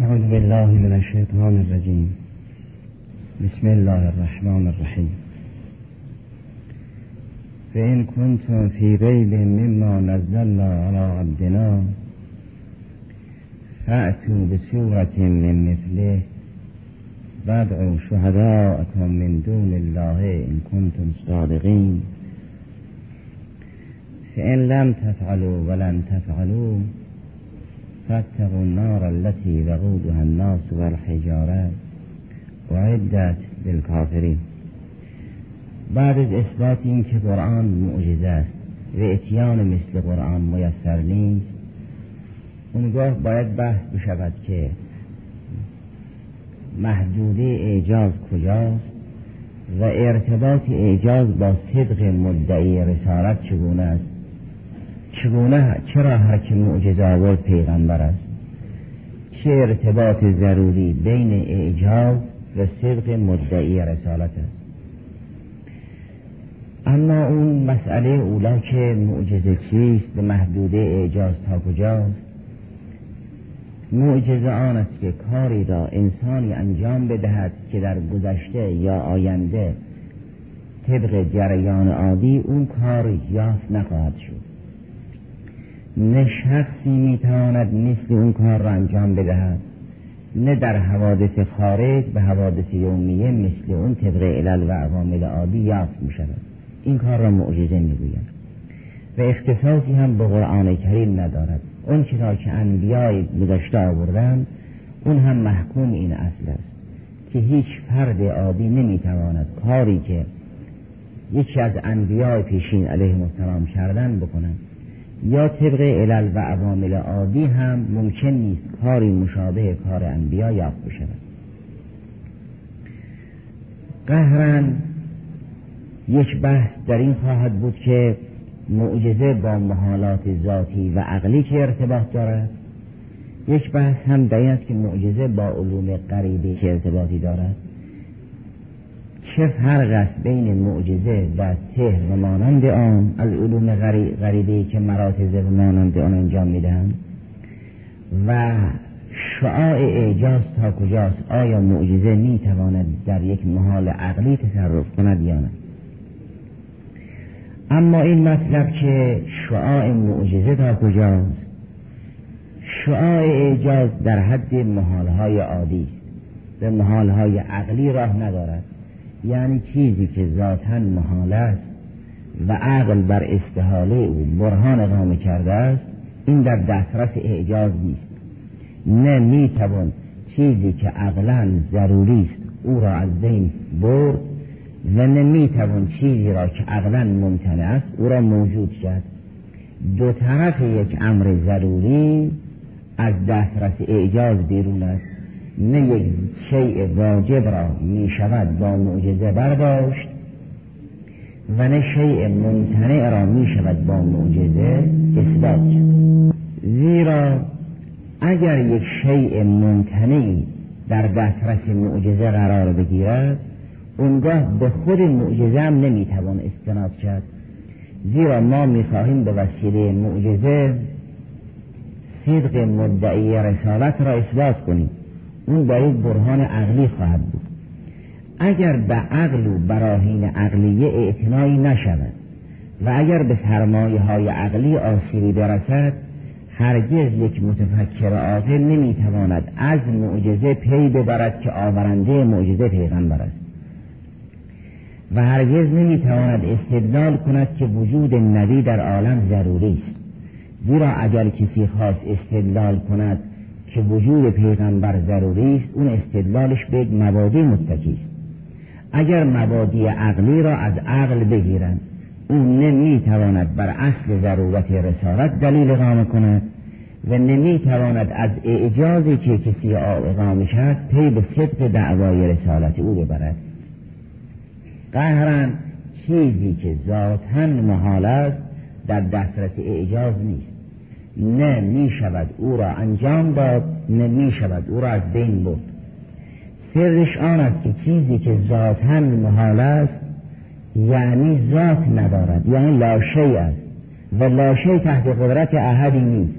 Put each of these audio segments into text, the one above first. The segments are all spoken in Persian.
أعوذ بالله من الشيطان الرجيم بسم الله الرحمن الرحيم فإن كنتم في ريب مما نزلنا على عبدنا فأتوا بسورة من مثله وادعوا شهداءكم من دون الله إن كنتم صادقين. فإن لم تفعلوا ولن تفعلوا فاتقوا النار التي وقودها الناس والحجارة وعدت للكافرين. بعد از اثبات این که قرآن معجزه است و اتیان مثل قرآن میسر نیست اونگاه باید بحث بشود که محدوده اعجاز کجاست و ارتباط اعجاز با صدق مدعی رسالت چگونه است. چگونه چرا معجزه آورد پیغمبر است؟ چه ارتباط ضروری بین اعجاز و صدق مدعی رسالت است؟ اما اون مسئله اولا که معجزه چیست به محدوده اعجاز تا کجاست؟ معجزه آن است که کاری را انسانی انجام بدهد که در گذشته یا آینده طبق جریان عادی اون کار یافت نخواهد شد. نه شخصی می‌تواند مثل اون کار را انجام بدهد. نه در حوادث خارج به حوادث یومیه مثل اون طبق علل و عوامل عادی یافت می شود این کار را معجزه می‌گویند و اختصاصی هم به قرآن کریم ندارد. اون چرا که انبیای گذشته آوردن اون هم محکوم این اصل است که هیچ فرد عادی نمی‌تواند کاری که یکی از انبیای پیشین علیه السلام کردن بکنند یا طبق علل و عوامل عادی هم ممکن نیست کاری مشابه کار انبیا یافت بشود. قهرن یک بحث در این خواهد بود که معجزه با محالات ذاتی و عقلی که ارتباط دارد؟ یک بحث هم در این است که معجزه با علوم غریبی که ارتباطی دارد؟ چه فرق است بین معجزه و سحر و مانند آن العلوم غریبی که مراتز و مانند آن انجام می‌دهند. و شعاع اعجاز تا کجاست؟ آیا معجزه می‌تواند در یک محال عقلی تصرف کند یا نه؟ اما این مطلب که شعاع معجزه تا کجاست؟ شعاع اعجاز در حد محالهای عادی است. به محالهای عقلی راه ندارد. یعنی چیزی که ذاتا محال است و عقل بر استحاله او برهان اقامه کرده است این در دسترس اعجاز نیست. نه می‌توان چیزی که عقلا ضروری است او را از بین برد و نمی‌توان چیزی را که عقلا ممتنع است او را موجود کرد. دو طرف یک امر ضروری از دسترس اعجاز بیرون است. نه یک شیء واجب را می شود با معجزه برداشت و نه شیء ممتنع را می شود با معجزه اثبات زیرا اگر یک شیء ممتنعی در دسترس معجزه قرار بگیرد اونگاه به خود معجزه هم نمی‌توان استناد کرد. زیرا ما می‌خواهیم به وسیله معجزه صدق مدعی رسالت را اثبات کنیم. اون با یک برهان عقلی خواهد بود. اگر به عقل و براهین عقلیه اعتنایی نشود و اگر به سرمایه های عقلی آسیبی برسد هرگز یک متفکر عاقل نمی‌تواند از معجزه پی ببرد که آورنده معجزه پیغمبر است. و هرگز نمی‌تواند استدلال کند که وجود نبی در عالم ضروری است. زیرا اگر کسی خواست استدلال کند که وجود پیغمبر ضروری است اون استدلالش به مبادی متکی است. اگر مبادی عقلی را از عقل بگیرند او نمی‌تواند بر اصل ضرورت رسالت دلیل اقامه کند و نمی‌تواند از اعجازی که کسی اقامه کرد پی به صدق دعوای رسالت او ببرد. قهرن چیزی که ذاتا محال است در دسترس اعجاز نیست. نه می شود او را انجام داد نه می شود او را از بین برد. سرش آن است که چیزی که ذاتا محال است یعنی ذات ندارد یعنی لاشی است و لاشی تحت قدرت احدی نیست.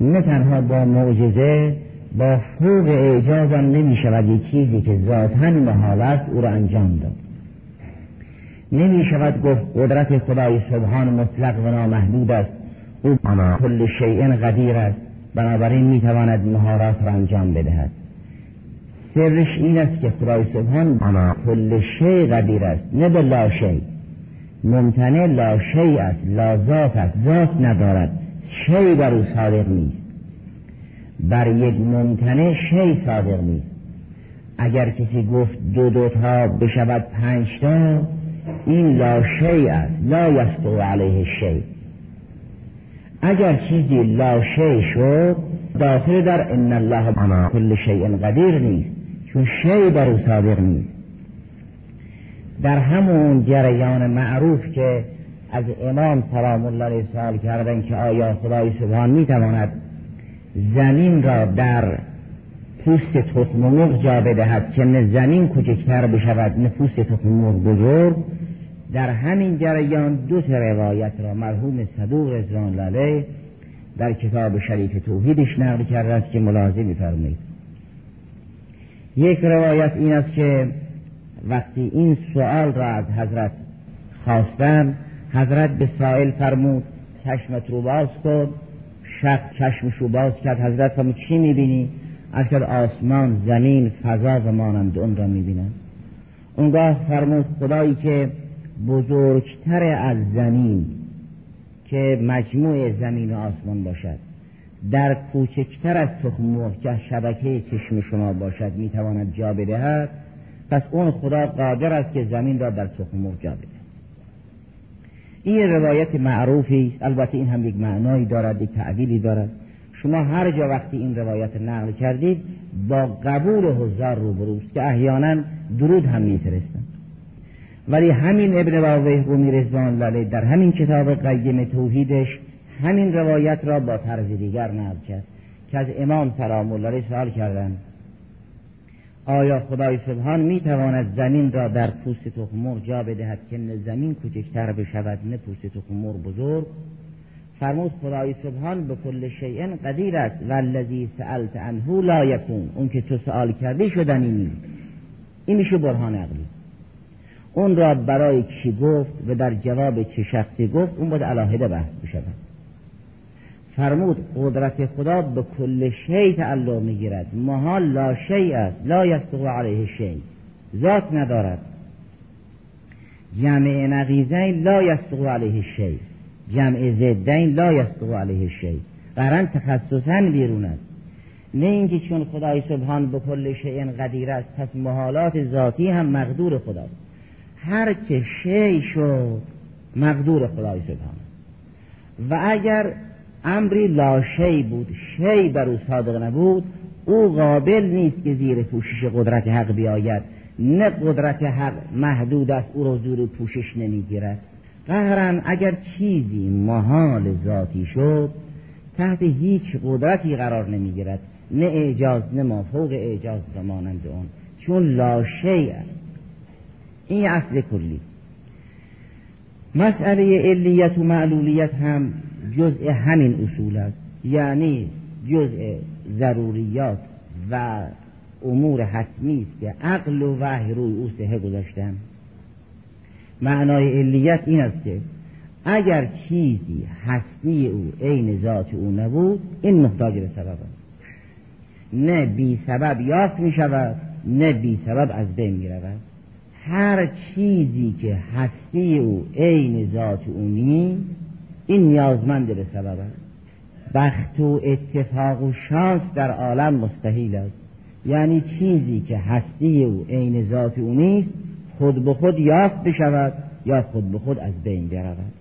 نه تنها با معجزه با فوق اعجاز هم نمی شود یک چیزی که ذاتا محال است او را انجام داد. نمی شود گفت قدرت خدای سبحان مطلق و نامحدود است. او کل شیء قدیر است. بنابراین می تواند مهارات را انجام بدهد. سرش این است که خدای سبحان کل شیء قدیر است. نه به لا شیء. ممتنع لا شیء است. لا ذات است. ذات ندارد. شیء بر او صادق نیست. بر یک ممتنع شی صادق نیست. اگر کسی گفت دو دوتا بشود پنج تا این لا شی است. لا یستو علیه شی اگر چیزی لا شی شد داخل در ان الله کل شیء قدیر نیست چون شی بر او صادق نیست. در همون جریان معروف که از امام سلام الله علیه سوال کردن که آیا خدای سبحان می‌تواند زمین را در پوست تخم مرغ جا بدهد که زمین کوچکتر بشود نه پوست تخم مرغ بزرگ در همین جریان دو تا روایت را مرحوم صدوق رضوان علیه در کتاب شریف توحیدش نقل کرده است که ملاحظه میفرمایید. یک روایت این است که وقتی این سوال را از حضرت خواستن حضرت به سائل فرمود چشمت رو باز کن. شخص چشمش رو باز کرد. حضرت فرمود چی می‌بینی؟ اگر آسمان زمین فضا و مانند اون را می‌بینن اونگاه فرمود خدایی که بزرگتر از زمین که مجموع زمین و آسمان باشد. در کوچکتر از تخم که شبکه چشم شما باشد می‌تواند جا بدهد. پس اون خدا قادر است که زمین را در تخم جا بده. این روایت معروفی است. البته این هم یک معنایی دارد یک تعبیری دارد. شما هر جا وقتی این روایت نقل کردید با قبول حضار روبروست که احیانا درود هم میفرستند ولی همین ابن واضح رومی الله در همین کتاب قیم توحیدش همین روایت را با طرز دیگر نقل کرد که از امام سلام الله سوال کردند آیا خدای سبحان می تواند زمین را در پوست تخمر جا بدهد که زمین کوچکتر بشود نه پوست تخمر بزرگ؟ فرمود خدای سبحان به کل شیء قدیر است والذی سألت عنه لا یکون. اون که تو سوال کردی شدنی نیست. این میشه برهان عقلی. اون را برای کی گفت و در جواب چه شخصی گفت اون باید علاهده بحث بشود. فرمود قدرت خدا به کل شی تعلق می‌گیرد. محال لا شی است لا یستقو علیه شی ذات ندارد. جمع نقیزین لا یستقو علیه شی جمع زدین لا یستقو علیه شی. قرن تخصصا بیرون است. نه اینکه چون خدای سبحان به کل شیء قدیر است پس محالات ذاتی هم مقدور خداست. هر چه شی شد مقدور خدای سبحان و اگر امری لا شی بود شی بر او صادق نبود او قابل نیست که زیر پوشش قدرت حق بیاید. نه قدرت حق محدود است او را زیر پوشش نمی‌گیرد. قهرن اگر چیزی محال ذاتی شد تحت هیچ قدرتی قرار نمی‌گیرد. نه اعجاز نه ما فوق اعجاز و مانند اون چون لا شی است. این اصل کلی. مسئله علیت و معلولیت هم جزء همین اصول است. یعنی جزء ضروریات و امور حتمی است که عقل و وحی روی او سهه گذاشتن. معنای علیت این است که اگر چیزی هستی او عین ذات او نبود این محتاج به سبب است. نه بی سبب یافت می شود نه بی سبب از بین می رود هر چیزی که هستی او عین ذات او نیست این نیازمند به سبب است. بخت و اتفاق و شانس در عالم مستحیل است. یعنی چیزی که هستی او عین ذات او نیست خود به خود یافت بشود یا خود به خود از بین برود.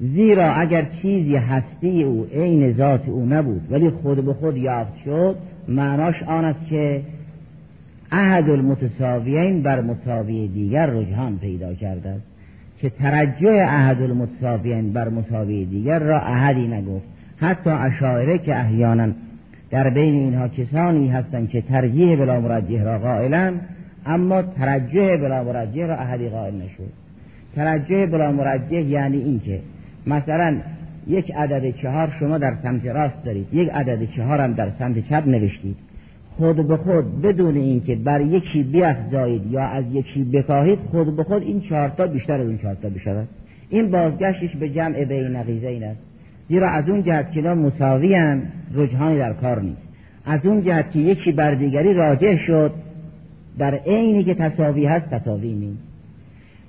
زیرا اگر چیزی هستی او عین ذات او نبود ولی خود به خود یافت شد معناش آن است که احد المتساویین بر مساوی دیگر رجحان پیدا کرده است که ترجع احد المتساویین بر مساوی دیگر را احدی نگفت. حتی اشاعره که احیانا در بین اینها کسانی هستند که ترجیح بلا مرجح را قائلن اما ترجح بلا مرجح را احدی قائل نشد. ترجح بلا مرجح یعنی این که مثلا یک عدد چهار شما در سمت راست دارید یک عدد چهار هم در سمت چپ نوشتید. خود به خود بدون اینکه بر یکی بیافزایید یا از یکی بکاهید خود به خود این چهارتا بیشتر از اون چهارتا بشود. این بازگشتش به جمع بین نقیزه این است. زیرا از اون جهت که مساوی هم رجحانی در کار نیست. از اون جهت که یکی بر دیگری راجع شد در عینی که تصاوی هست تصاوی نیست.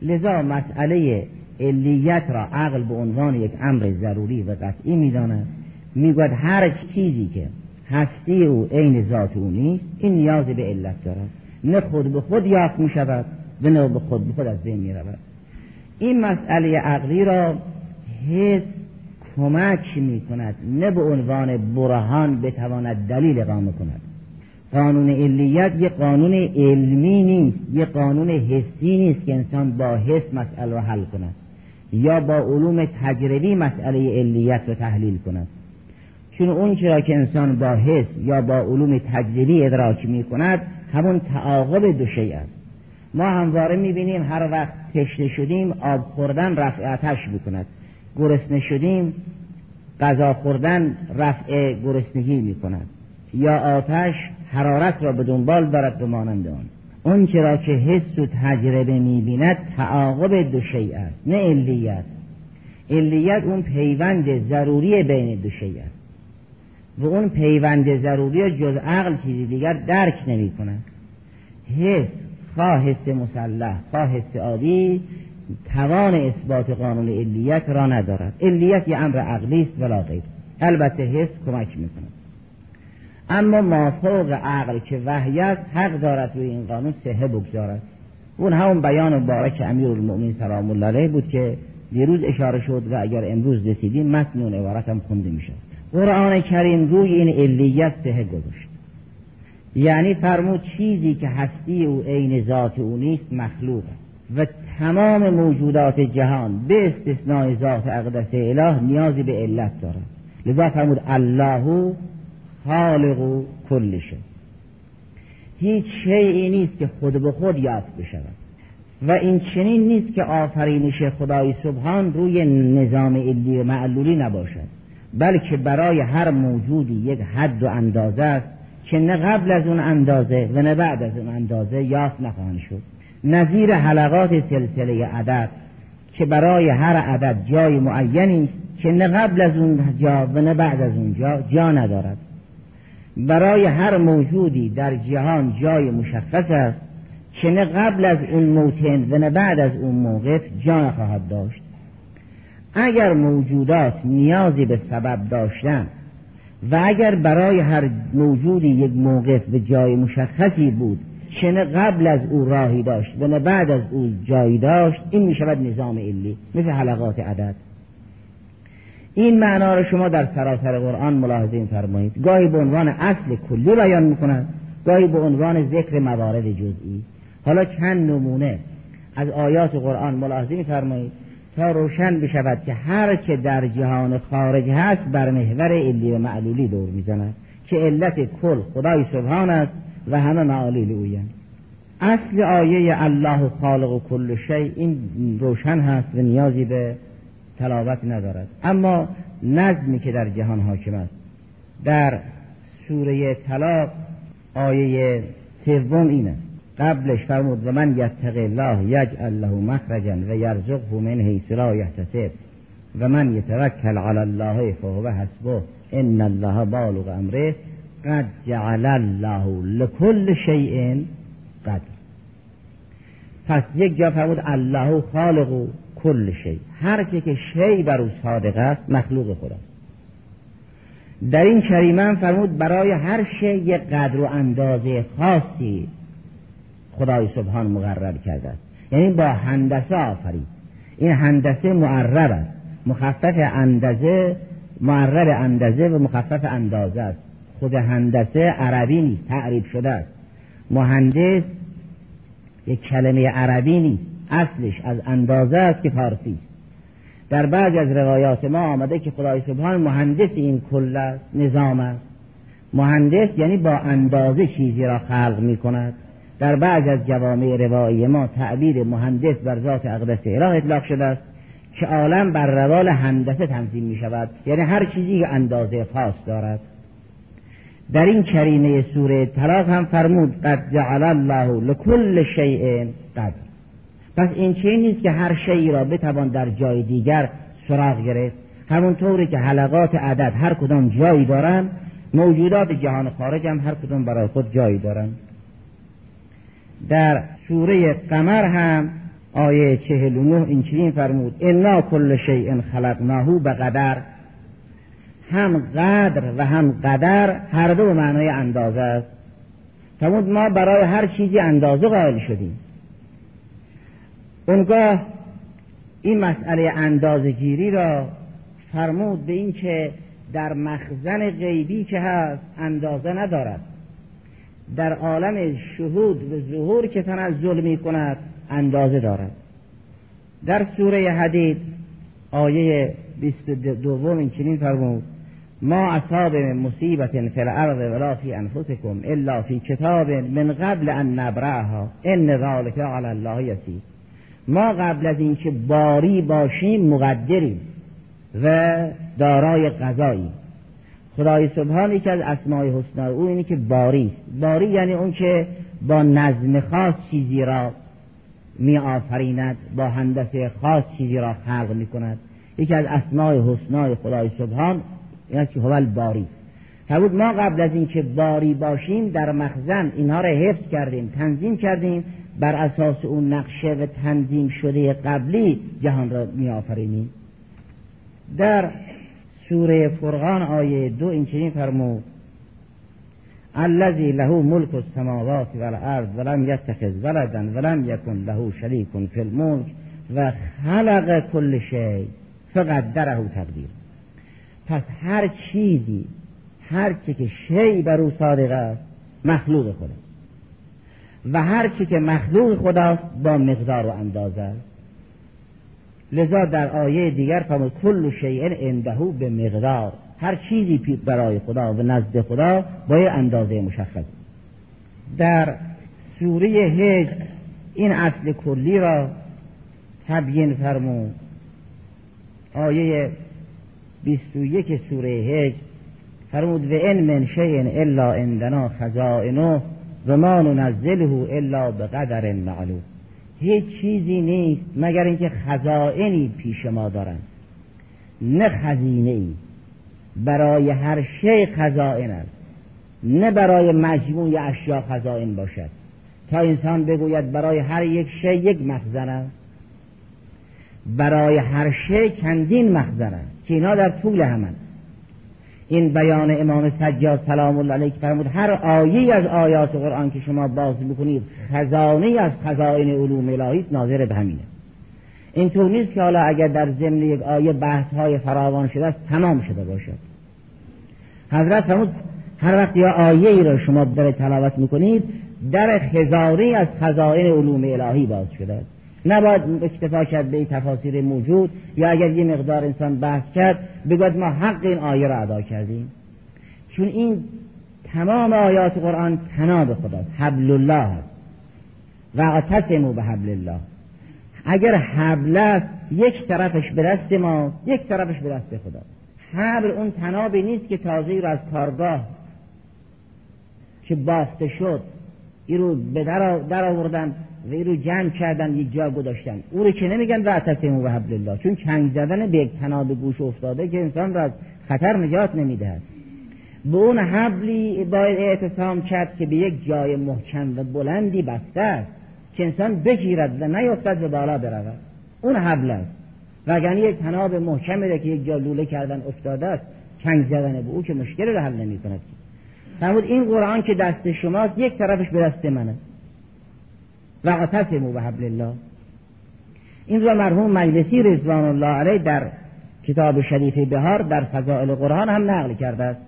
لذا مسئله علیت را عقل به عنوان یک امر ضروری و قطعی می‌داند. می‌گوید هر چیزی که هستی او عین ذات او نیست این نیاز به علت دارد. نه خود به خود یافت می شود و نه به خود به خود از بین می رود. این مسئله عقلی را حس کمک می کند نه به عنوان برهان بتواند دلیل اقامه کند. قانون علیت یه قانون علمی نیست یه قانون حسی نیست که انسان با حس مسئله را حل کند. یا با علوم تجربی مسئله علیت را تحلیل کند. چون اون چرا که انسان با حس یا با علوم تجربی ادراک می کند همون تعاقب دو شیء است. ما همواره می بینیم هر وقت تشنه شدیم آب خوردن رفع آتش بکند گرسنه شدیم غذا خوردن رفع گرسنگی می کند یا آتش حرارت را به دنبال دارد به مانند آن. اون چرا که حس و تجربه می بیند تعاقب دو شیء است نه علیت. علیت اون پیوند ضروری بین دو شیء است. و اون پیوند ضروری جز عقل چیزی دیگر درک نمی کند حس خواه حس مسلح خواه حس عادی توان اثبات قانون علیت را ندارد. علیت یه امر عقلی است ولا غیر. البته حس کمک می‌کند. اما مافوق عقل که وحی حق دارد روی این قانون سهه بگذارد. اون همون بیان مبارک امیر المؤمنین سلام الله علیه بود که دیروز اشاره شد و اگر امروز رسیدیم متن اون عبارت هم خونده می‌شد قرآن کریم روی این علیت سهه گذاشت. یعنی فرمود چیزی که هستی او عین ذات او نیست مخلوق است. و تمام موجودات جهان به استثناء ذات اقدس اله نیازی به علت دارد لذا فرمود الله خالق کل شد هیچ شیعی نیست که خود به خود یافت بشود. و این چنین نیست که آفرینش خدای سبحان روی نظام علی و معلولی نباشد. بلکه برای هر موجودی یک حد و اندازه است که نه قبل از اون اندازه و نه بعد از اون اندازه یافت نخواهند شد. نظیر حلقات سلسله عدد که برای هر عدد جای معینی است که نه قبل از اون جا و نه بعد از اونجا جا ندارد. برای هر موجودی در جهان جای مشخص است که نه قبل از اون موتن و نه بعد از اون موقف جا نخواهد داشت. اگر موجودات نیازی به سبب داشتن و اگر برای هر موجودی یک موقف به جای مشخصی بود نه قبل از او راهی داشت و نه بعد از او جایی داشت این می شود نظام علی مثل حلقات عدد. این معنا رو شما در سراسر قرآن ملاحظه فرمایید گاهی به عنوان اصل کلی بیان می‌کنند گاهی به عنوان ذکر موارد جزئی. حالا چند نمونه از آیات قرآن ملاحظه میفرمایید. تا روشن بشود که هر که در جهان خارج هست بر محور علی و معلولی دور می‌زند که علت کل خدای سبحان است و همه معالیل اویند اصل آیه الله خالق و کل شی این روشن هست و نیازی به تلاوت ندارد. اما نظمی که در جهان حاکم است در سوره طلاق آیه سوم این است. قبلش فرمود و من یتق الله یجعل له مخرجا و یرزقه من حیث لا یحتسب و من یتوکل علی الله فهو حسبه ان الله بالغ امره قد جعل الله لكل شیء قدر. پس یک جا فرمود الله خالق کل شی هر که شی بر او صادق است مخلوق خدا در این کریمه فرمود برای هر شی یک قدر و اندازه خاصی خدای سبحان مقرر کرده است. یعنی با هندسه آفرید. این هندسه معرب است. مخفف اندازه معرب اندازه و مخفف اندازه است. خود هندسه عربی نیست تعریف شده است. مهندس یک کلمه عربی نیست. اصلش از اندازه است که فارسی است. در بعضی از روایات ما آمده که خدای سبحان مهندس این کل است نظام است. مهندس یعنی با اندازه چیزی را خلق می کند در بعض از جوامع روایی ما تعبیر مهندس بر ذات اقدس اله اطلاق شده است که عالم بر روال هندسه تنظیم می شود. یعنی هر چیزی که اندازه خاص دارد. در این کریمه سوره طلاق هم فرمود قد جعل الله لکل شیء قدر. پس این چه نیست که هر شیعی را بتوان در جای دیگر سراغ گرفت؟ همونطوری که حلقات عدد هر کدام جایی دارن موجودات جهان خارج هم هر کدام برای خود جایی دارن در سوره قمر هم آیه چهل و نه این چنین فرمود انا کل شیء خلقناه به قدر هم قدر و هم قدر هر دو معنای اندازه است. فرمود ما برای هر چیزی اندازه قائل شدیم. اونگاه این مسئله اندازه گیری را فرمود به این که در مخزن غیبی که هست اندازه ندارد. در عالم شهود و ظهور که تنزل می کند اندازه دارد. در سوره حدید آیه 22 این چنین فرمود ما اصاب مصیبت فی الارض ولا فی انفسکم الا فی کتاب من قبل ان نبرعها ان ذلك علی الله یسیر. ما قبل از اینکه باری باشیم مقدریم و دارای قضایی. خدای سبحان یکی از اسمای حسنا او اینه که باری است. باری یعنی اون که با نظم خاص چیزی را می آفریند با هندسه خاص چیزی را خلق می کند یکی از اسمای حسنای خدای سبحان این است که هو باری بود ما قبل از اینکه باری باشیم در مخزن اینها را حفظ کردیم تنظیم کردیم. بر اساس اون نقشه و تنظیم شده قبلی جهان را می آفرینیم در سوره فرقان آیه دو این چنین فرمود. الذي له ملك السماوات والارض ولم يتخذ ولدا ولم يكن له شريك في الملك و خلق كل شيء فقدره تقدیر. پس هر چیزی هر چی که شی بر او صادق است مخلوق خداست و هر چی که مخلوق خداست با مقدار و اندازه لذا در آیه دیگر فرمود کل شیء عنده به مقدار. هر چیزی برای خدا و نزد خدا با یه اندازه مشخص. در سوره هج این اصل کلی را تبیین فرمود. آیه 21 سوره هج فرمود و ان من شیء الا عندنا خزائنه و ما ننزله الا به قدر معلوم. هیچ چیزی نیست مگر اینکه خزائنی پیش ما دارند. نه خزینه ای برای هر شی خزائن است. نه برای مجموع اشیا خزائن باشد. تا انسان بگوید برای هر یک شی یک مخزن است. برای هر شی چندین مخزن است. که اینا در طول همان این بیان امام سجاد سلام الله علیه فرمود هر آیه از آیات قرآن که شما باز بکنید خزانه از خزائن علوم الهی است ناظر به همینه. اینطور نیست که حالا اگر در ضمن یک آیه بحث های فراوان شده است تمام شده باشد. حضرت فرمود هر وقت یا آیه ای را شما در تلاوت می‌کنید در خزانه از خزائن علوم الهی باز شده است. نباید اکتفا کرد به تفاسیر موجود یا اگر یه مقدار انسان بحث کرد بگوید ما حق این آیه را ادا کردیم. چون این تمام آیات قرآن تناب خداست حبل الله است. و اعتصموا به حبل الله. اگر حبل است یک طرفش به دست ما یک طرفش به دست خدا. حبل اون تنابی نیست که تازه رو از کارگاه که بافته شد این رو به در آوردن و این رو جمع کردن یک جا گذاشتن. او رو که نمیگن و اعتصموا به حبل الله چون چنگ زدن به یک تناب گوش افتاده که انسان را از خطر نجات نمی‌دهد. به اون حبلی باید اعتصام کرد که به یک جای محکم و بلندی بسته است که انسان بگیرد و نیفتد و بالا برود. اون حبل است. و اگر یک تناب محکمی که یک جا لوله کردن افتاده است چنگ زدن به او که مشکل رو حل نمی کند این قرآن که دست شماست یک طرفش به دست منه. و اعتصموا به حبل الله. این رو مرحوم مجلسی رضوان الله علیه در کتاب شریف بهار در فضائل قرآن هم نقل کرده است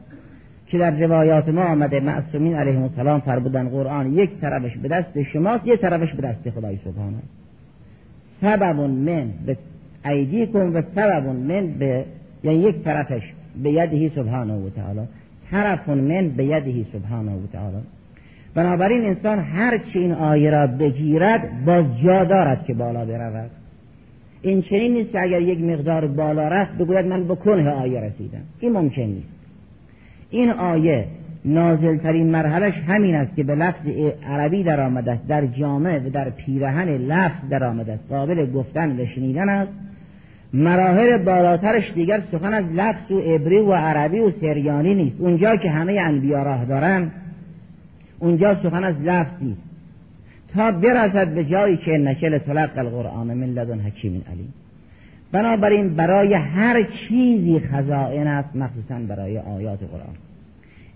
که در روایات ما آمده معصومین علیهم السلام فرمودن قرآن یک طرفش به دست شماست یک طرفش به دست خدای سبحانه سبب من به ایدیکم و سبب من به یعنی یک طرفش به یدهی سبحانه و تعالی. طرف من به یدهی سبحانه و تعالی. بنابراین انسان هر چی این آیه را بگیرد باز جا دارد که بالا برود. این چنین نیست که اگر یک مقدار بالا رفت بگوید من به کنه آیه رسیدم. این ممکن نیست. این آیه نازلترین مرحلش همین است که به لفظ عربی در آمده است. در جامعه و در پیرهن لفظ در آمده است. قابل گفتن و شنیدن است. مراحل بالاترش دیگر سخن از لفظ و عبری و عربی و سریانی نیست. اونجا که همه انبیا راه دارن اونجا سخن از لفظ نیست. تا برسد به جایی که نشل طلق القرآن من لدن حکیم علیم. بنابراین برای هر چیزی خزائن است مخصوصا برای آیات قرآن.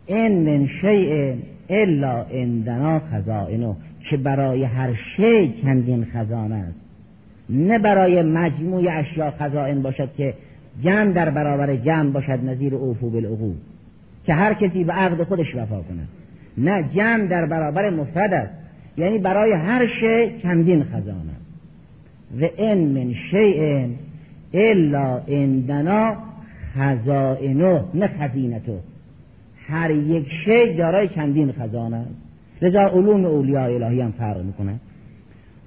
این من شیء الا عندنا خزائنو که برای هر شی چندین خزانه است. نه برای مجموع اشیا خزائن باشد که جمع در برابر جمع باشد نظیر اوفو بالعقود. که هر کسی به عقد خودش وفا کند. نه جمع در برابر مفرد است. یعنی برای هر شی چندین خزانه و این من شیء الا عندنا خزائنو نه خزینتو هر یک شی دارای چندین خزانه است. لذا علوم اولیاء الهی هم فرق می‌کنه.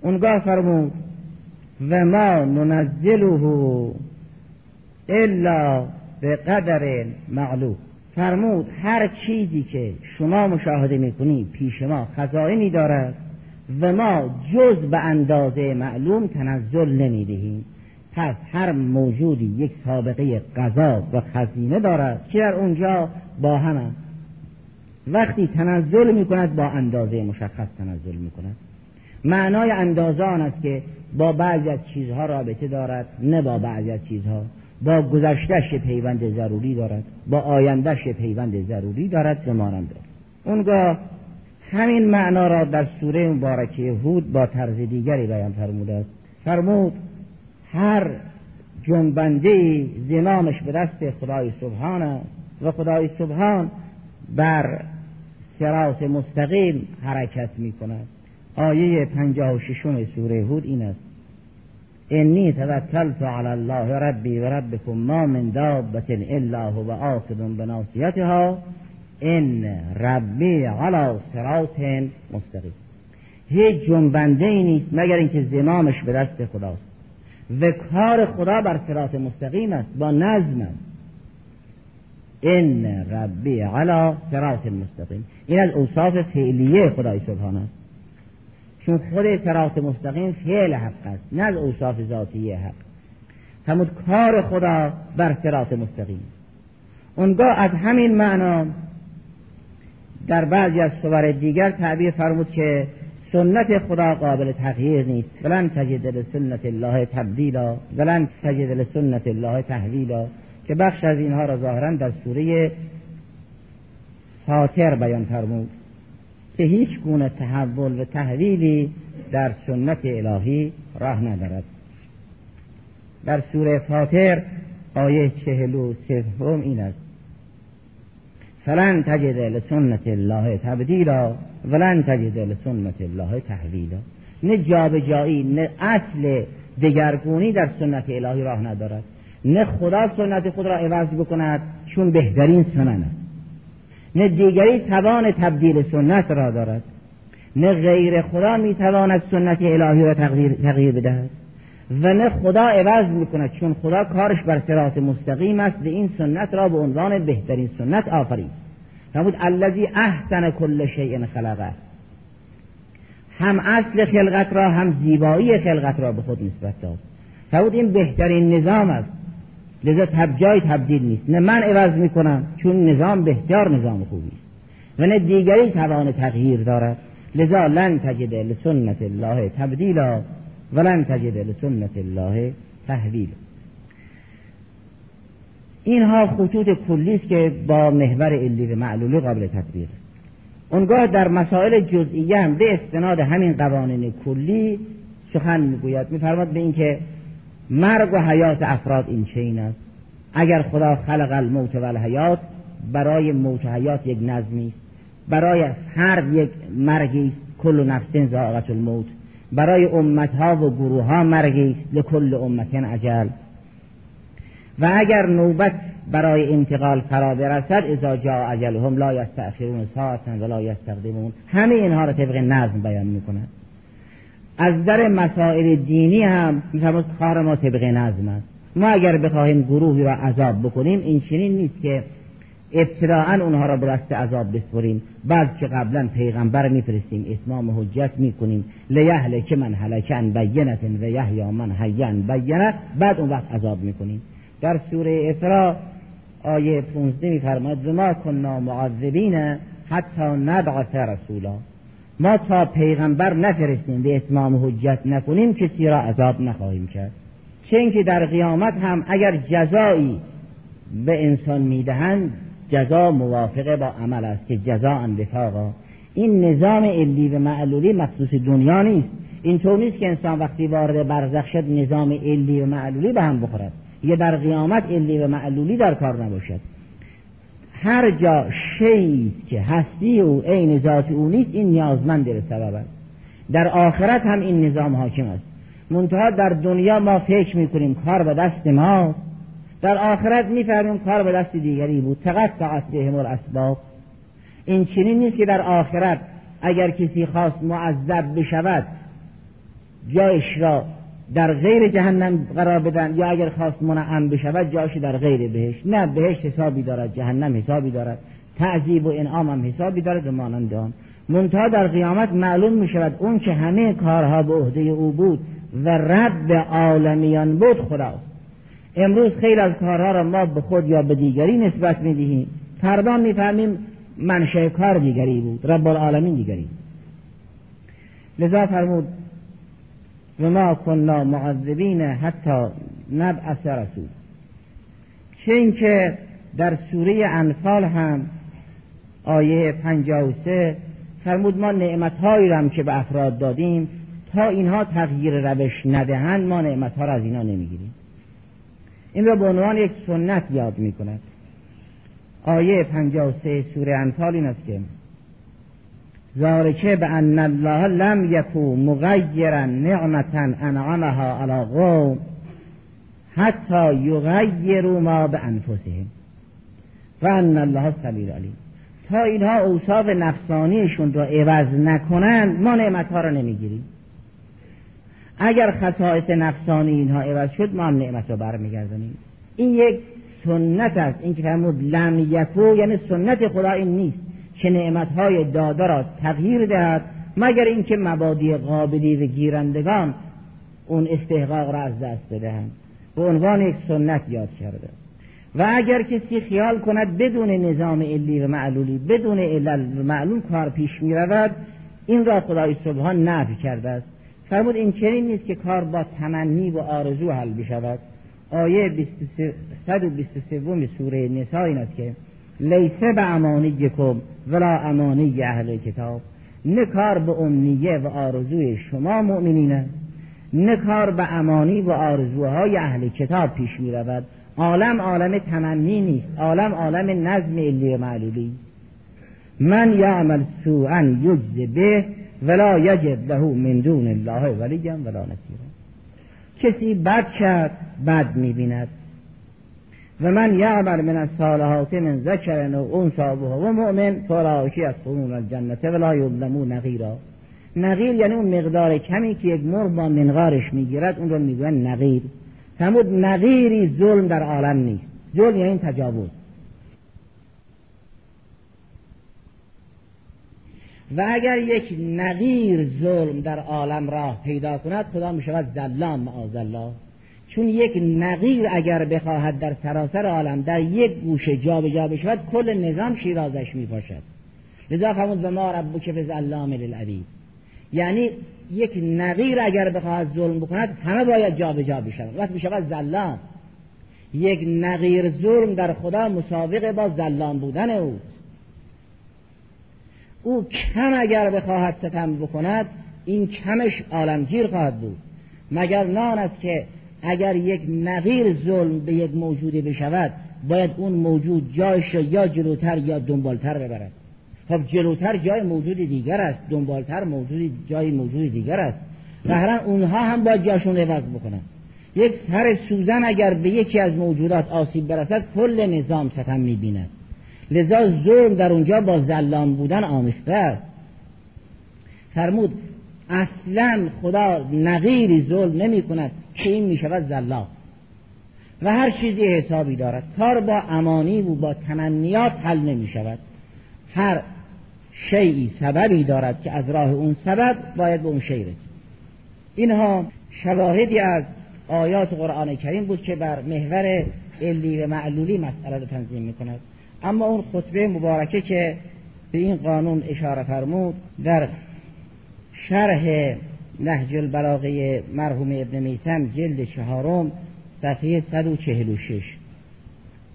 اونگاه فرمود و ما ننزله الا به قدر معلوم. فرمود هر چیزی که شما مشاهده می‌کنید پیش ما خزائنی دارد و ما جز به اندازه معلوم تنزل نمی‌دهیم. پس هر موجودی یک سابقه قضا و خزینه دارد که در اونجا با هم وقتی تنزل می کند با اندازه مشخص تنزل می کند معنای اندازه آن است که با بعضی از چیزها رابطه دارد نه با بعضی از چیزها. با گذشتش پیوند ضروری دارد با آیندهش پیوند ضروری دارد به مانند اونگاه همین معنا را در سوره مبارکه هود با طرز دیگری بیان فرموده است فرمود هر جنبنده زمامش به دست خدای سبحان است و خدای سبحان بر سراس مستقیم حرکت می کند آیه پنجاه و ششم سوره هود این است. انی توکلت علی الله و ربکم ما من دابت الا هو آخذ بناصیتها ان ربی علی صراط مستقیم هیچ جنبنده ای نیست مگر اینکه زمامش به دست خداست. و کار خدا بر صراط مستقیم است با نظم است. ان ربی علی صراط مستقیم. این از اوصاف فعلیه خدای سبحانه است. چون خود صراط مستقیم فعل حق است نه از اوصاف ذاتی حق. همون کار خدا بر صراط مستقیم. اونگاه از همین معنا در بعضی از صور دیگر تعبیر فرمود که سنت خدا قابل تغییر نیست. ولن تجد لسنت الله تبدیلا ولن تجد لسنت الله تحویلا. که بخش از اینها را ظاهرا در سوره فاتر بیان فرمود. که هیچ گونه تحول و تحویلی در سنت الهی راه ندارد. در سوره فاتر آیه چهل و سوم این است. فلن تجد لسنت الله تبدیلا ولن تجد لسنت الله تحویلا. نه جابجایی نه اصل دگرگونی در سنت الهی راه ندارد. نه خدا سنت خود را عوض بکند چون بهترین سنن است. نه دیگری توان تبدیل سنت را دارد. نه غیر خدا می‌تواند سنت الهی را تغییر, بدهد. و نه خدا عوض می‌کند چون خدا کارش بر صراط مستقیم است. و این سنت را به عنوان بهترین سنت آفرید. فرمود الذی احسن کل شیء خلقه. هم اصل خلقت را هم زیبایی خلقت را به خود نسبت داد. فرمود این بهترین نظام است. لذا جای تبدیل نیست. نه من عوض می‌کنم چون نظام بهتر نظام خوبی است. و نه دیگری توان تغییر دارد. لذا لن تجد لسنت الله تبدیلا ولن تجد لسنت الله تحویل اینها خطوط کلی است که با محور علی و معلولی قابل تطبیق. است اونگاه در مسائل جزئیه هم به استناد همین قوانین کلی سخن می‌گوید. میفرماد به اینکه مرگ و حیات افراد این چین است. اگر خدا خلق الموت و الحیات برای موت و حیات یک نظمی است. برای هر یک مرگی است کل نفس ذائقه الموت. برای امتها و گروه ها مرگی است لکل امت عجل و اگر نوبت برای انتقال فرا برسد اذا جا اجلهم لا یستأخرون ساعتا ولا یستقدمون. همه اینها را طبق نظم بیان می‌کند. از در مسائل دینی هم میفرماد کار ما طبق نظم است. ما اگر بخواهیم گروهی را عذاب بکنیم این چنین نیست که ابتداعا اونها را به دست عذاب بسپریم. بعد قبلا پیغمبر میفرستیم اتمام حجت می‌کنیم. لیهله که من هلکن بینت و یحیا من حیان بینت بعد اون وقت عذاب می‌کنیم. در سوره اسراء آیه 15 میفرماید ما کننا معذبین حتی نبعث رسولا. ما تا پیغمبر نفرستیم به اتمام حجت نکنیم کسی را عذاب نخواهیم کرد. چه اینکه در قیامت هم اگر جزایی به انسان می‌دهند جزا موافقه با عمل است که جزا وفاقا این نظام علی و معلولی مخصوص دنیا نیست. اینطور نیست که انسان وقتی وارد برزخ شد نظام علی و معلولی به هم بخورد. یه در قیامت علی و معلولی در کار نباشد. هر جا شیعی که هستی او عین ذات او نیست این نیازمند به سبب است. در آخرت هم این نظام حاکم است. منتها در دنیا ما فکر می‌کنیم کار به دست ماست. در آخرت می‌فهمیم کار به دست دیگری بود. تقطعت بهم الاسباب. این چنین نیست که در آخرت اگر کسی خواست معذب بشود جایش را در غیر جهنم قرار بدن یا اگر خواست منعم بشود جایش در غیر بهش نه بهش حسابی دارد جهنم حسابی دارد. تعذیب و انعام هم حسابی دارد و مانند آن. منتها در قیامت معلوم می شود اون که همه کارها به عهده او بود و رب عالمیان بود خداست. امروز خیلی از کارها را ما به خود یا به دیگری نسبت می‌دهیم. فردا می‌فهمیم منشه کار دیگری بود رب العالمین دیگری لذا فرمود و ما کننا معذبین حتی نبعث رسول. چه اینکه در سوره انفال هم آیه 53 فرمود ما نعمتهایی هم که به افراد دادیم تا اینها تغییر روش ندهند ما نعمتها را از اینا نمی‌گیریم. این را به عنوان یک سنت یاد می کند آیه 53 سوره انفال این است که ذالکه به ان الله لم یکو مغیرا نعمتا انعمها علی قوم حتی یغیروا ما به انفسهم و ان الله سبیل علیم. تا اینها اوصاف نفسانیشون را عوض نکنند ما نعمتها را نمی‌گیریم. اگر خصائص نفسانی اینها عوض شد ما هم نعمت را برمیگردانیم. این یک سنت است. این که فرمود لم یکو یعنی سنت خدا این نیست. که نعمتهای داده را تغییر دهد مگر اینکه مبادی قابلی و گیرندگان اون استحقاق را از دست بدهند. به عنوان یک سنت یاد کرده. و اگر کسی خیال کند بدون نظام علی و معلولی بدون علل و معلول کار پیش می رود این را خدای سبحان نفی کرده است. فرمود این چنین نیست که کار با تمنی و آرزو حل بشود. آیه 123 سوره نسا این است که لیسه به امانی کم ولا امانی اهل کتاب. نه کار به امنیه و آرزوی شما مؤمنین نه کار به امانی و آرزوهای اهل کتاب پیش می رود. عالم عالم تمنی نیست. عالم عالم نظم علی معلولی. من یعمل سوءا یجز به ولا یجد له من دون الله ولیا ولا نصیرا. کسی بد کرد بد می‌بیند و من یعمل من الصالحات من ذکر و انثى و مؤمن فاولئک یدخلون الجنه ولا یظلمون نقیرا. نقیر یعنی اون مقدار کمی که یک مرغ با منقارش می‌گیرد اون رو می‌گوین نقیر. فرمود نقیری ظلم در عالم نیست. ظلم یعنی تجاوز. و اگر یک نقیر ظلم در عالم راه پیدا کند خدا می شود زلام معاذ الله چون یک نقیر اگر بخواهد در سراسر عالم در یک گوشه جا به جا بشود کل نظام شیرازش می باشد لذا فرمود به ما رب به زلام للعبید. یعنی یک نقیر اگر بخواهد ظلم بکند همه باید جا به جا بشود وقت بشود زلام. یک نقیر ظلم در خدا مسابقه با زلام بودن اوست. او کم اگر بخواهد ستم بکند این کمش عالمگیر خواهد بود. مگر نان است که اگر یک نغیر ظلم به یک موجودی بشود باید اون موجود جایش یا جلوتر یا دنبالتر ببرد. خب جلوتر جای موجود دیگر است دنبالتر موجود جای موجود دیگر است. قهرا اونها هم باید جاشون عوض بکنن. یک سر سوزن اگر به یکی از موجودات آسیب برسد کل نظام ستم می‌بیند. لذا ظلم در اونجا با زلام بودن آمیخته است. فرمود اصلا خدا نغیری ظلم نمی کند که این می شود و هر چیزی حسابی دارد. کار با امانی و با تمنیات حل نمی شود هر شیعی سببی دارد که از راه اون سبب باید به اون شی رسید. اینها شواهدی از آیات قرآن کریم بود که بر محور علی و معلولی مسئله رو تنظیم می کند اما اون خطبه مبارکه که به این قانون اشاره فرمود در شرح نهج البلاغه مرحوم ابن میسم جلد چهارم صفحه 146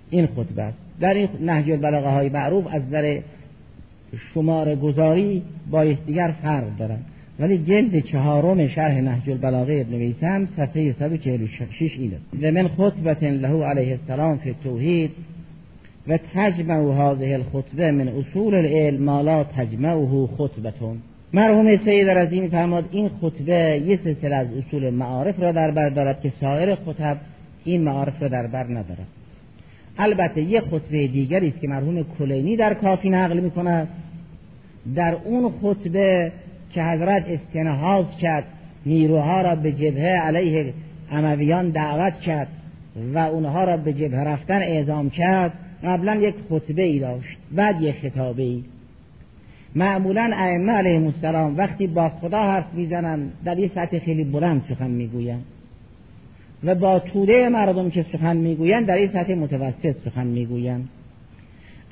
این خطبه است. در این نهج البلاغه های معروف از در شمار گذاری با یکدیگر فرق دارند ولی جلد چهارم شرح نهج البلاغه ابن میسم صفحه 146 این است. و من خطبت له علیه السلام فی التوحید و تجمع هذه الخطبه من اصول العلم ما لا تجمعه خطبتون مرحوم سید رضی میفرماد این خطبه یه سلسله از اصول معارف را در بر دارد که سایر خطب این معارف را در بر ندارد. البته یه خطبه دیگری است که مرحوم کلینی در کافی نقل می کند در اون خطبه که حضرت استنهاز کرد نیروها را به جبهه علیه امویان دعوت کرد و اونها را به جبهه رفتن اعزام کرد قبلا یک خطبه ای داشت بعد یک خطابه ای معمولا ائمه علیهم السلام وقتی با خدا حرف می‌زنن در یه سطح خیلی بلند سخن می‌گویند. و با توده مردم که سخن می‌گویند در این سطح متوسط سخن می‌گویند.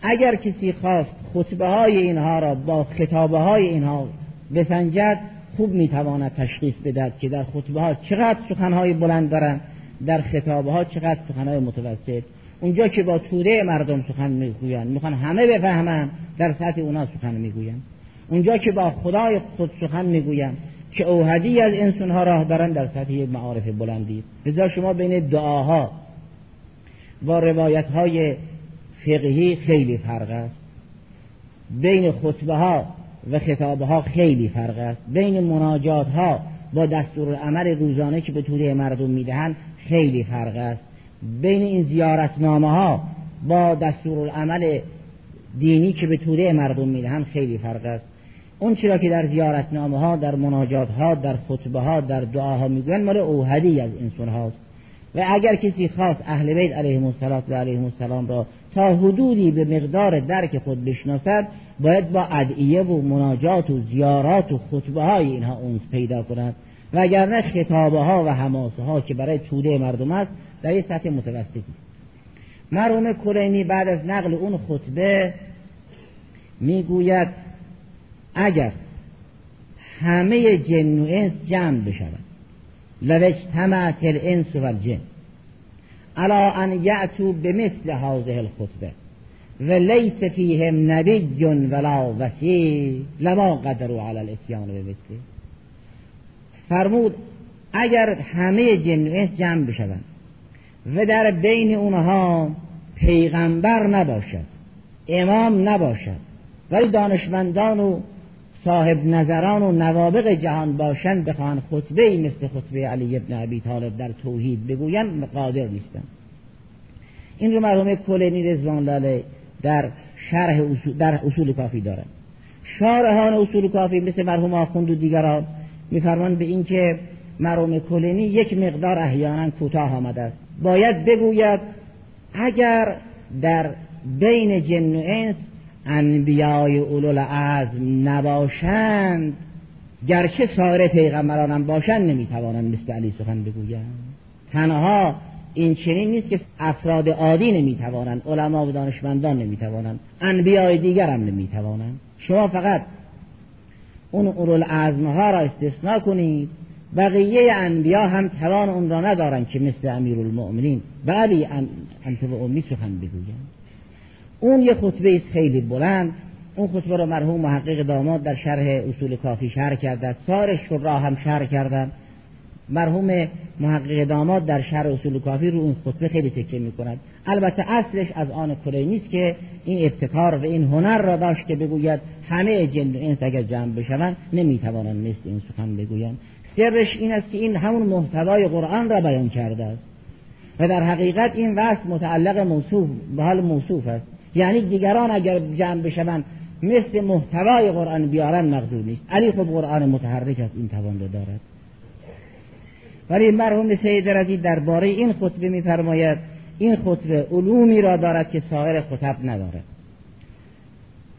اگر کسی خواست خطبه های اینها را با خطابه های اینها بسنجد خوب می‌تواند تشخیص بدهد که در خطبه ها چقدر سخنهای بلند دارند در خطابه ها چقدر سخنهای متوسط. اونجا که با توده مردم سخن می‌گویند می‌خوان همه بفهمن در سطح اونا سخن می‌گویند. اونجا که با خدای خود سخن می‌گویند که اوهدی از انسانها راه دارن در سطح معارف بلندی. لذا شما بین دعاها با روایت های فقهی خیلی فرق است. بین خطبه ها و خطابه ها خیلی فرق است. بین مناجات ها با دستور عمل روزانه که به توده مردم می‌دهند خیلی فرق است. بین این زیارتنامه ها با دستور عمل دینی که به توده مردم می‌دهند خیلی فرق است. اون چرا که در زیارتنامه ها در مناجات ها در خطبه ها در دعاها می‌گویند مال اوهدی از انسان هاست. و اگر کسی خواست اهل بیت علیهم السلام و علیهم السلام را تا حدودی به مقدار درک خود بشناسد باید با ادعیه و مناجات و زیارات و خطبه های اینها اونس پیدا کند. و اگر نه خطابه ها و حماسه ها که برای توده مردم است در یک سطح متوسطی. مرحوم کرینی بعد از نقل اون خطبه می‌گوید اگر همه جن و انس جمع بشوند و اجتمعت الانس و الجن. علا ان یعتو بمثل هذه الخطبه و لیس فیهم نبی ولا وسیع لما قدروا علی الاتیان بمثله. فرمود اگر همه جن و انس جمع بشوند و در بین اونها پیغمبر نباشد امام نباشد ولی دانشمندان و صاحب نظران و نوابق جهان باشند بخواهند خطبه ای مثل خطبه علی ابن ابی طالب در توحید بگویند قادر نیستند. این رو مرحوم کلینی رضوان لاله در شرح اصول در اصول کافی دارد شارحان اصول کافی مثل مرحوم آخوند و دیگران میفرمان به اینکه مرحوم کلینی یک مقدار احیانا کوتاه آمده است. باید بگوید اگر در بین جن و انس انبیای اولو عزم نباشند گرچه سایر پیغمبرانم باشند نمی‌توانند مثل علی سخن بگویند. تنها این چنین نیست که افراد عادی نمی‌توانند علما و دانشمندان نمی‌توانند انبیای دیگر هم نمی‌توانند. شما فقط اون اولو ها را استثناء کنید. بقیه انبیا هم توان اون را ندارند که مثل امیر المؤمنین بعدی انت و امی سخن بگویند اون یه خطبه است خیلی بلند. اون خطبه را مرحوم محقق داماد در شرح اصول کافی شرح کرده سار شرا هم شرح کردن. مرحوم محقق داماد در شرح اصول کافی رو اون خطبه خیلی تکه می کند البته اصلش از آن کلی نیست که این ابتکار و این هنر را داشت که بگوید همه جن و انس اگر جمع بشوند نمی‌توانند مثل این سخن بگویند. سرش این است که این همون محتوای قرآن را بیان کرده است. و در حقیقت این وصف متعلق موصوف به حال موصوف است. یعنی دیگران اگر جمع بشوند مثل محتوای قرآن بیارن مقدور نیست. علی خب قرآن متحرک است این توان رو دارد. ولی مرحوم سید رضی درباره این خطبه میفرماید این خطبه علومی را دارد که سایر خطب ندارد.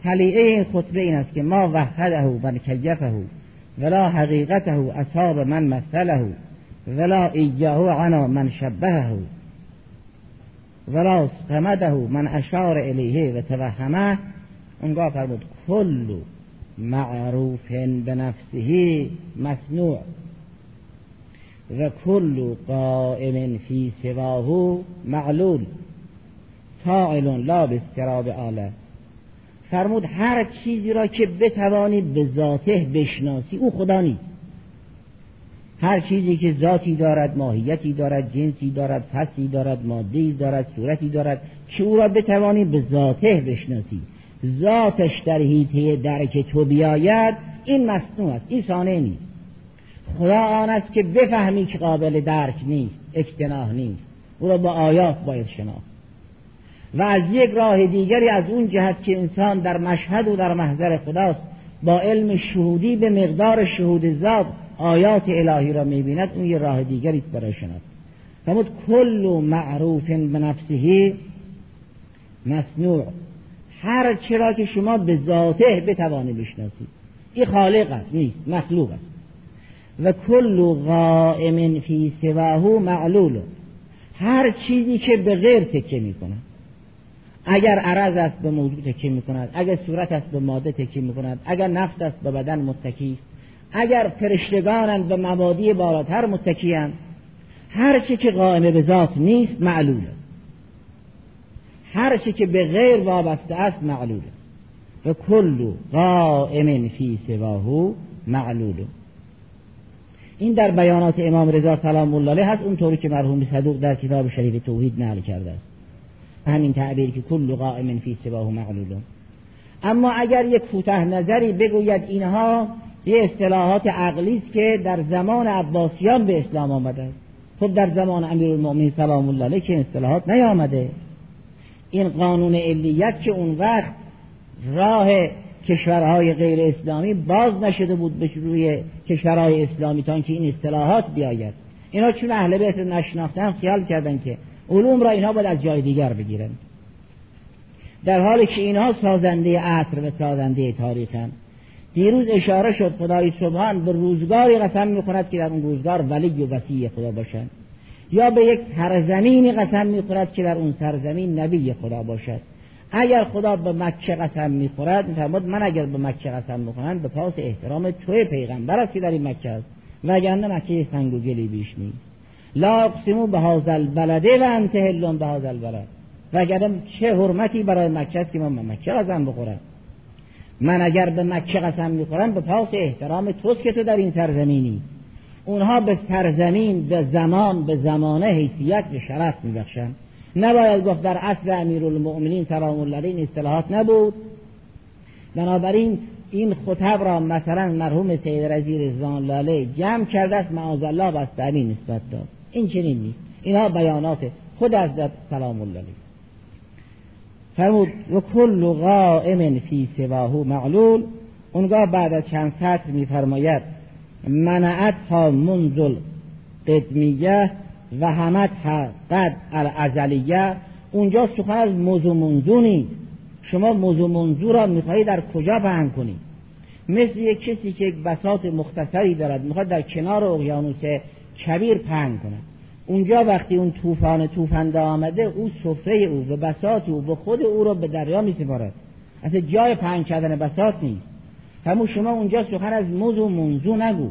تلیعه این خطبه این است که ما وحده و کیفه. ولا حقیقته اصحاب من مثله ولا ایجاه عنا من شبهه ولا استمده من اشار الیه و توهمه اونگاه فرمود کل معروف به نفسه مصنوع و کل قائم فی سواه معلول فاعل لا بسکراب آله. فرمود هر چیزی را که بتوانی به ذاته بشناسی او خدا نیست. هر چیزی که ذاتی دارد ماهیتی دارد جنسی دارد فصلی دارد مادهی دارد صورتی دارد که او را بتوانی به ذاته بشناسی. ذاتش در حیطه درک تو بیاید این مصنوع است این سانه نیست. خدا آن است که بفهمی که قابل درک نیست اجتناح نیست. او را با آیات باید شناخت. و از یک راه دیگری از اون جهت که انسان در مشهد و در محضر خداست با علم شهودی به مقدار شهود ذات آیات الهی را می‌بیند اون یه راه دیگری است برای شناخت. فرمود کل معروف به نفسه مصنوع هر چرا که شما به ذاته بتوانی بشناسید. این خالق است نیست مخلوق است. و کل قائم فی سواه معلول. هر چیزی که به غیر تکه می کند اگر عرض است به موضوع تکیه می کند اگر صورت است به ماده تکیه می کند اگر نفس است به بدن متکی است اگر فرشتگانند به مبادی بالاتر متکیند هر چی که قائم به ذات نیست معلول است. هر چی که به غیر وابسته است معلول است. و کل قائم فی سواهو معلول. این در بیانات امام رضا سلام الله علیه هست اونطوری که مرحوم صدوق در کتاب شریف توحید نقل کرده است. همین تعبیر که کل قائم فی سواه معلول اما اگر یک کوتاه نظری بگوید اینها یه اصطلاحات عقلی است که در زمان عباسیان به اسلام آمده. است خب در زمان امیرالمومنین سلام الله علیه که اصطلاحات نیامده. این قانون علیت که اون وقت راه کشورهای غیر اسلامی باز نشده بود به روی کشورهای اسلامی تا که این اصطلاحات بیاید. اینا چون اهل بیت نشناختن خیال کردن که علوم را اینها باید از جای دیگر بگیرن در حالی که اینها سازنده عصر و سازنده تاریخن دیروز اشاره شد خدای سبحان به روزگاری قسم می‌خورد که در اون روزگار ولی و وسیع خدا باشد یا به یک سرزمینی قسم می‌خورد که در اون سرزمین نبی خدا باشد. اگر خدا به مکه قسم می‌خورد میفرماد من اگر به مکه قسم می‌خورم به پاس احترام توی پیغمبر است که در این مکه است. وگرنه مکه سنگ و گلی بیش نیست. لا اقسمو به هازل بلده و انت هلون به هازل بلد وگرنه چه حرمتی برای مکه است که من مکه قسم بخورم؟ من اگر به مکه قسم می‌خورم به پاس احترام توست که تو در این سرزمینی. اونها به سرزمین به زمان به زمانه حیثیت به شرف میبخشند نباید گفت در عصر امیرالمؤمنین سلام الله این اصطلاحات نبود. بنابراین این خطب را مثلا مرحوم سید رضی رضوان لاله جمع کرده است. معاذ الله همین نسبت داد. این چنین نیست. اینها بیانات خود از سلام الله علیه فرمود و کل قائم فی سواهو معلول. اونگاه بعد از چند سطر میفرماید منعت ها منزل قدمیه و همت قد الازلیه. اونجا سخن از موضوع منزو نیست. شما موضوع منزو را می‌خواهی در کجا پهن کنی؟ مثل یک کسی که یک بساط مختصری دارد می‌خواد در کنار اقیانوس کبیر پهن کند اونجا وقتی اون طوفان توفنده آمده او سفره او و بساط او و خود او را به دریا میسپارد. اصلا جای پهن کردن بساط نیست. همون شما اونجا سخن از موضوع منزو نگو.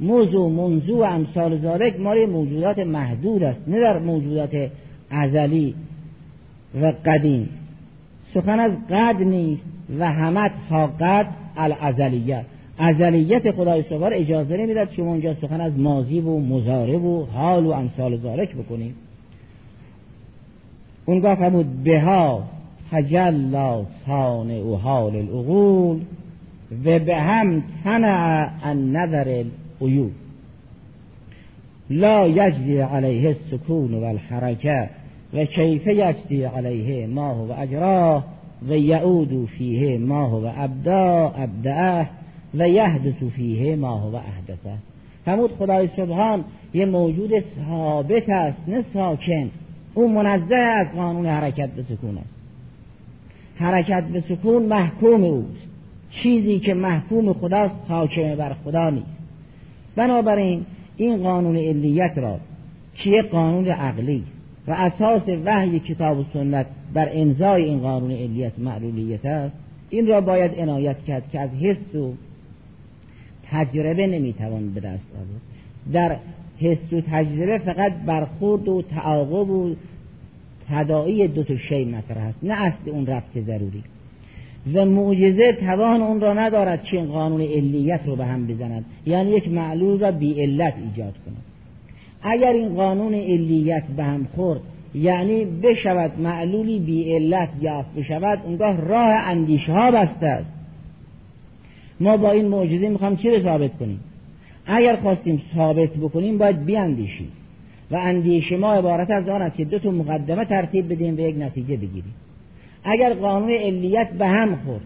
موضوع منزو و امثال زارک ماری موجودات محدود است نه در موجودات ازلی و قدیم. سخن از قد نیست و همت ها قد الازلیت ازلیت خدای سبحان اجازه نمی‌داد شما اونجا سخن از ماضی و مزاره و حال و امثال زارک بکنید اونگاه فرمود بها تجلا و حال العقول و به هم تنع النظر العیوب. لا یجزی علیه السکون و الحرکه و کیف یجزی علیه ما هو اجراه و یعود فیه ما هو ابدا ابدعه. و یحدث فیه ما هو احدثه فرمود خدای سبحان یه موجود ثابت است نه ساکن. او منزه از قانون حرکت به سکون است. حرکت به سکون محکوم اوست. چیزی که محکوم خداست حاکم بر خدا نیست. بنابراین این قانون علیت را که یک قانون عقلی و اساس وحی کتاب و سنت بر انزای این قانون علیت معلولیت است این را باید عنایت کرد که از حس و تجربه نمی‌توان به دست آورد. در حس و تجربه فقط برخورد و تعاقب و تداعی دو تا شی مطرح است نه اصل اون رفت ضروری. و معجزه توان اون را ندارد این قانون علیت رو به هم بزند یعنی یک معلول را بی علت ایجاد کند. اگر این قانون علیت به هم خورد یعنی بشود معلولی بی علت یافت بشود اونگاه راه اندیشه ها بسته است. ما با این معجزه می‌خوام چی رو ثابت کنیم؟ اگر خواستیم ثابت بکنیم باید بیاندیشیم. و اندیشه ما عبارت از آن است که دو تا مقدمه ترتیب بدیم به یک نتیجه بگیریم. اگر قانون علیت به هم خورد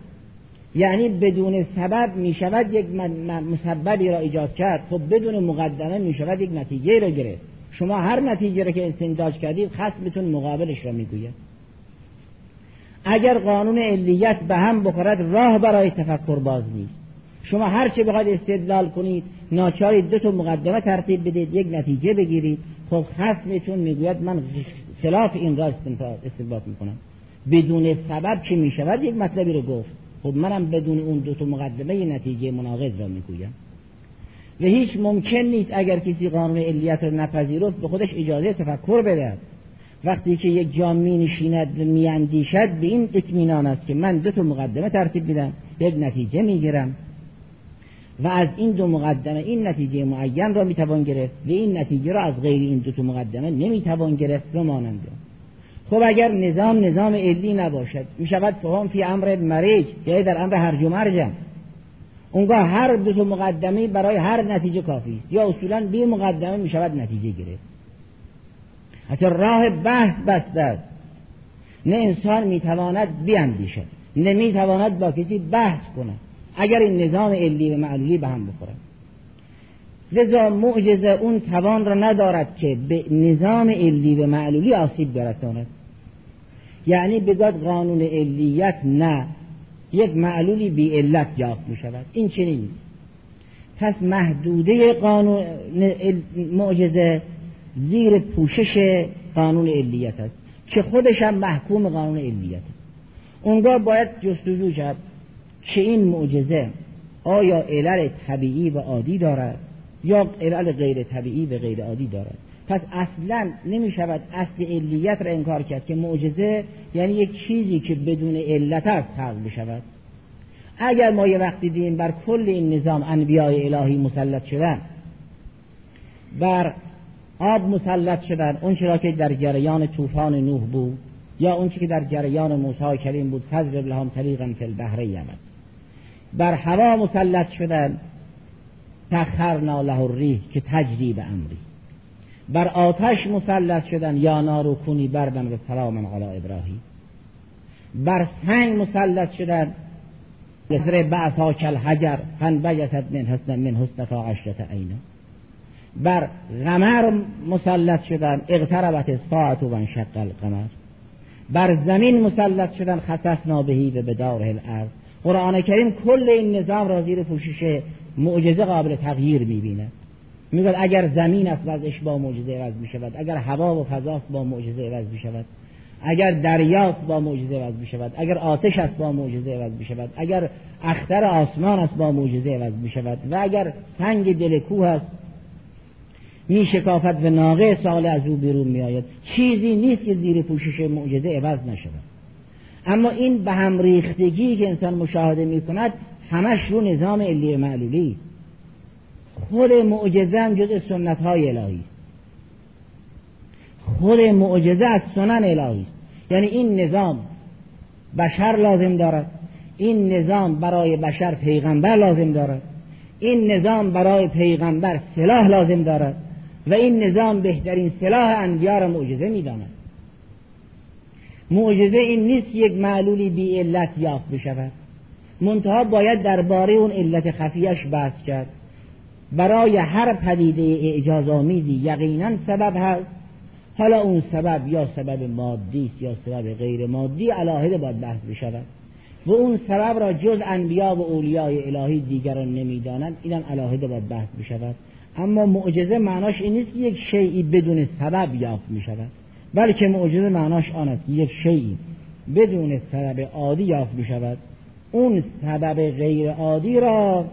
یعنی بدون سبب می شود یک مسببی را ایجاد کرد خب بدون مقدمه می شود یک نتیجه را گرفت. شما هر نتیجه را که استنتاج کردید خصمتون مقابلش را می‌گوید. اگر قانون علیت به هم بخورد راه برای تفکر باز نیست. شما هر چه بخواید استدلال کنید ناچارید دو تا مقدمه ترتیب بدید یک نتیجه بگیرید. خب خصمتون می‌گوید من خلاف این را استنباط می‌کنم. بدون سبب که می‌شود؟ یک مطلبی رو گفت. خب منم بدون اون دو تا مقدمه نتیجه مناقض را می‌گویم. و هیچ ممکن نیست اگر کسی قانون علیت رو نپذیرفت به خودش اجازه تفکر بده وقتی که یک جام می نشیند و می اندیشد به این اطمینان است که من دو تا مقدمه ترتیب میدم یک نتیجه می‌گیرم. و از این دو مقدمه این نتیجه معین را می‌توان گرفت و این نتیجه را از غیر این دو مقدمه نمی‌توان گرفت و ماننده خب اگر نظام نظام علی نباشد می‌شود فهم فی امر مریج یعنی در امر هرج و مرجم اونگاه هر دو مقدمه برای هر نتیجه کافی است. یا اصولا بی مقدمه می‌شود نتیجه گرفت. حتی راه بحث بسته است. نه انسان می‌تواند بیاندیشد نه می‌تواند با کسی بحث کند. اگر این نظام علی و معلولی به هم بخورد لذا معجزه اون توان را ندارد که به نظام علی و معلولی آسیب برساند. یعنی بگاد قانون علیت نه یک معلولی بی علت یافت می شود این چنین پس محدوده قانون معجزه زیر پوشش قانون علیت است که خودش هم محکوم قانون علیت است. اونگاه باید جستجو کرد که این معجزه آیا علل طبیعی و عادی دارد یا علل غیر طبیعی و غیر عادی دارد؟ پس اصلا نمی شود اصل علیت را انکار کرد که معجزه یعنی یک چیزی که بدون علت است خلق بشود اگر ما یه وقتی دیدیم بر کل این نظام انبیای الهی مسلط شدن بر آب مسلط شدن اون چرا که در جریان طوفان نوح بود یا اون که در جریان موسی کریم بود فضرب لهم طریقا فی البحر یمن بر هوا مسلط شدن تخرنا له الریح که تجری به امری. بر آتش مسلط شدن یا نارو کنی بربن و سلام علی ابراهیم. بر سنگ مسلط شدن یسر بعثا کل حجر فن بیست من حسن من حسن تا عشرت عینا بر غمر مسلط شدن اغتربت ساعت و انشق القمر. بر زمین مسلط شدن خسفنا بهی و بداره الارض. قرآن کریم کل این نظام را زیر پوشش معجزه قابل تغییر می‌بینه میگه اگر زمین است وضعش با معجزه عوض می شود اگر هوا و فضاست با معجزه عوض می شود اگر دریاست با معجزه عوض می شود اگر آتش است با معجزه عوض می شود اگر اختر آسمان است با معجزه عوض می شود و اگر سنگ دل کوه است می شکافت و ناقه سال از او بیرون می آید چیزی نیست که زیر پوشش معجزه عوض نشود. اما این به هم ریختگی که انسان مشاهده می کند همش رو نظام علی معلولی. است خود معجزه هم جز سنت های الهی است. خود معجزه از سنن الهی است. یعنی این نظام بشر لازم دارد. این نظام برای بشر پیغمبر لازم دارد. این نظام برای پیغمبر سلاح لازم دارد. و این نظام بهترین سلاح انبیا را معجزه می‌داند. معجزه این نیست یک معلولی بی علت یافت بشود. منتها باید درباره اون علت خفیش بحث کرد. برای هر پدیده اعجاز آمیزی یقینا سبب هست. حالا اون سبب یا سبب مادی است یا سبب غیر مادی علاهده باید بحث بشود. و اون سبب را جز انبیا و اولیای الهی دیگران نمی‌دانند اینم علاهده باید بحث بشود. اما معجزه معناش این نیست که یک شیعی بدون سبب یافت می شود بلکه معجزه معناش آن است یک شیعی بدون سبب عادی یافت می شود اون سبب غیر عادی را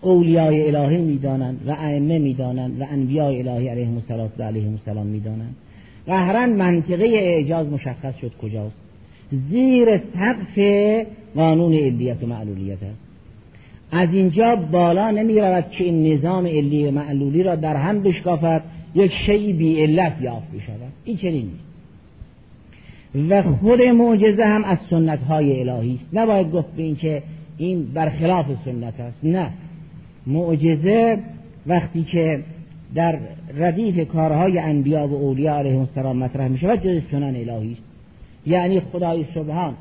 اولیای الهی می‌دانند و ائمه می‌دانند و انبیاء الهی علیهم السلام و علیهم السلام می‌دانند. قهرا منطقه اعجاز مشخص شد کجاست. زیر سقف قانون علیت و معلولیت است. از اینجا بالا نمی رود که این نظام علی و معلولی را در هم بشکافد. یک شیء بی علت یافت بشود این چنین نیست. و خود معجزه هم از سنت های الهی است. نباید گفت به این که این برخلاف سنت است. نه. معجزه وقتی که در ردیف کارهای انبیا و اولیاء علیهم السلام مطرح می شود جز سنن الهی است. یعنی خدای سبحان.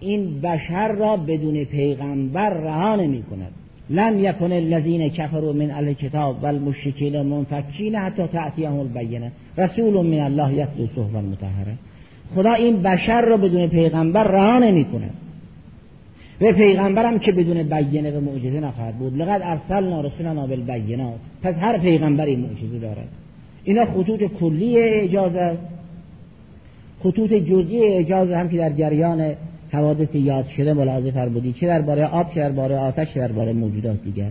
این بشر را بدون پیغمبر رها نمی کند لم یکن الذین کفروا من اهل کتاب والمشرکین منفکین حتی تأتیهم البینه. رسول من الله یتلو صحبا مطهره خدا این بشر را بدون پیغمبر رها نمی کند و پیغمبرم که بدون بیانه و معجزه نخواهد بود. لقد ارسلنا رسولنا بالبینات. پس هر پیغمبری معجزه دارد اینا خطوط کلی اعجاز است. خطوط جزئی اعجاز هم که در جریان حوادث یاد شده ملاحظه فرمودید چه درباره آب چه درباره آتش چه درباره موجودات دیگر.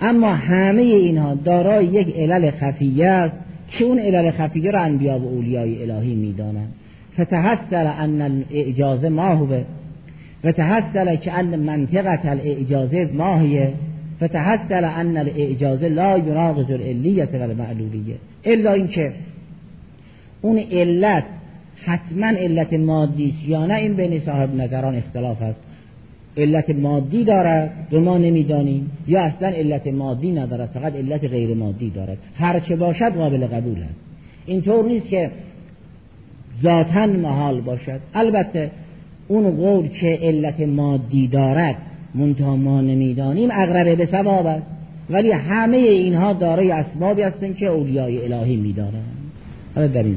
اما همه اینها دارای یک علل خفیه است که اون علل خفیه را انبیا و اولیای الهی می‌دانند. فتحصل ان الاعجاز ما هو. و تحصل که ان منطقت الاعجازه ما هیه فتحصل ان الاعجازه لا یناقض العلیت و المعلولیه الا اینکه اون علت حتما علت مادی یا نه این بین صاحب نظران اختلاف است. علت مادی دارد و ما نمی‌دانیم. یا اصلا علت مادی ندارد فقط علت غیر مادی دارد. هر چه باشد قابل قبول است. اینطور نیست که ذاتا محال باشد. البته اون قول که علت مادی دارد منتها ما نمی‌دانیم اقربه به ثواب است. ولی همه اینها دارای اسبابی هستند که اولیای الهی می‌دانند حالا در این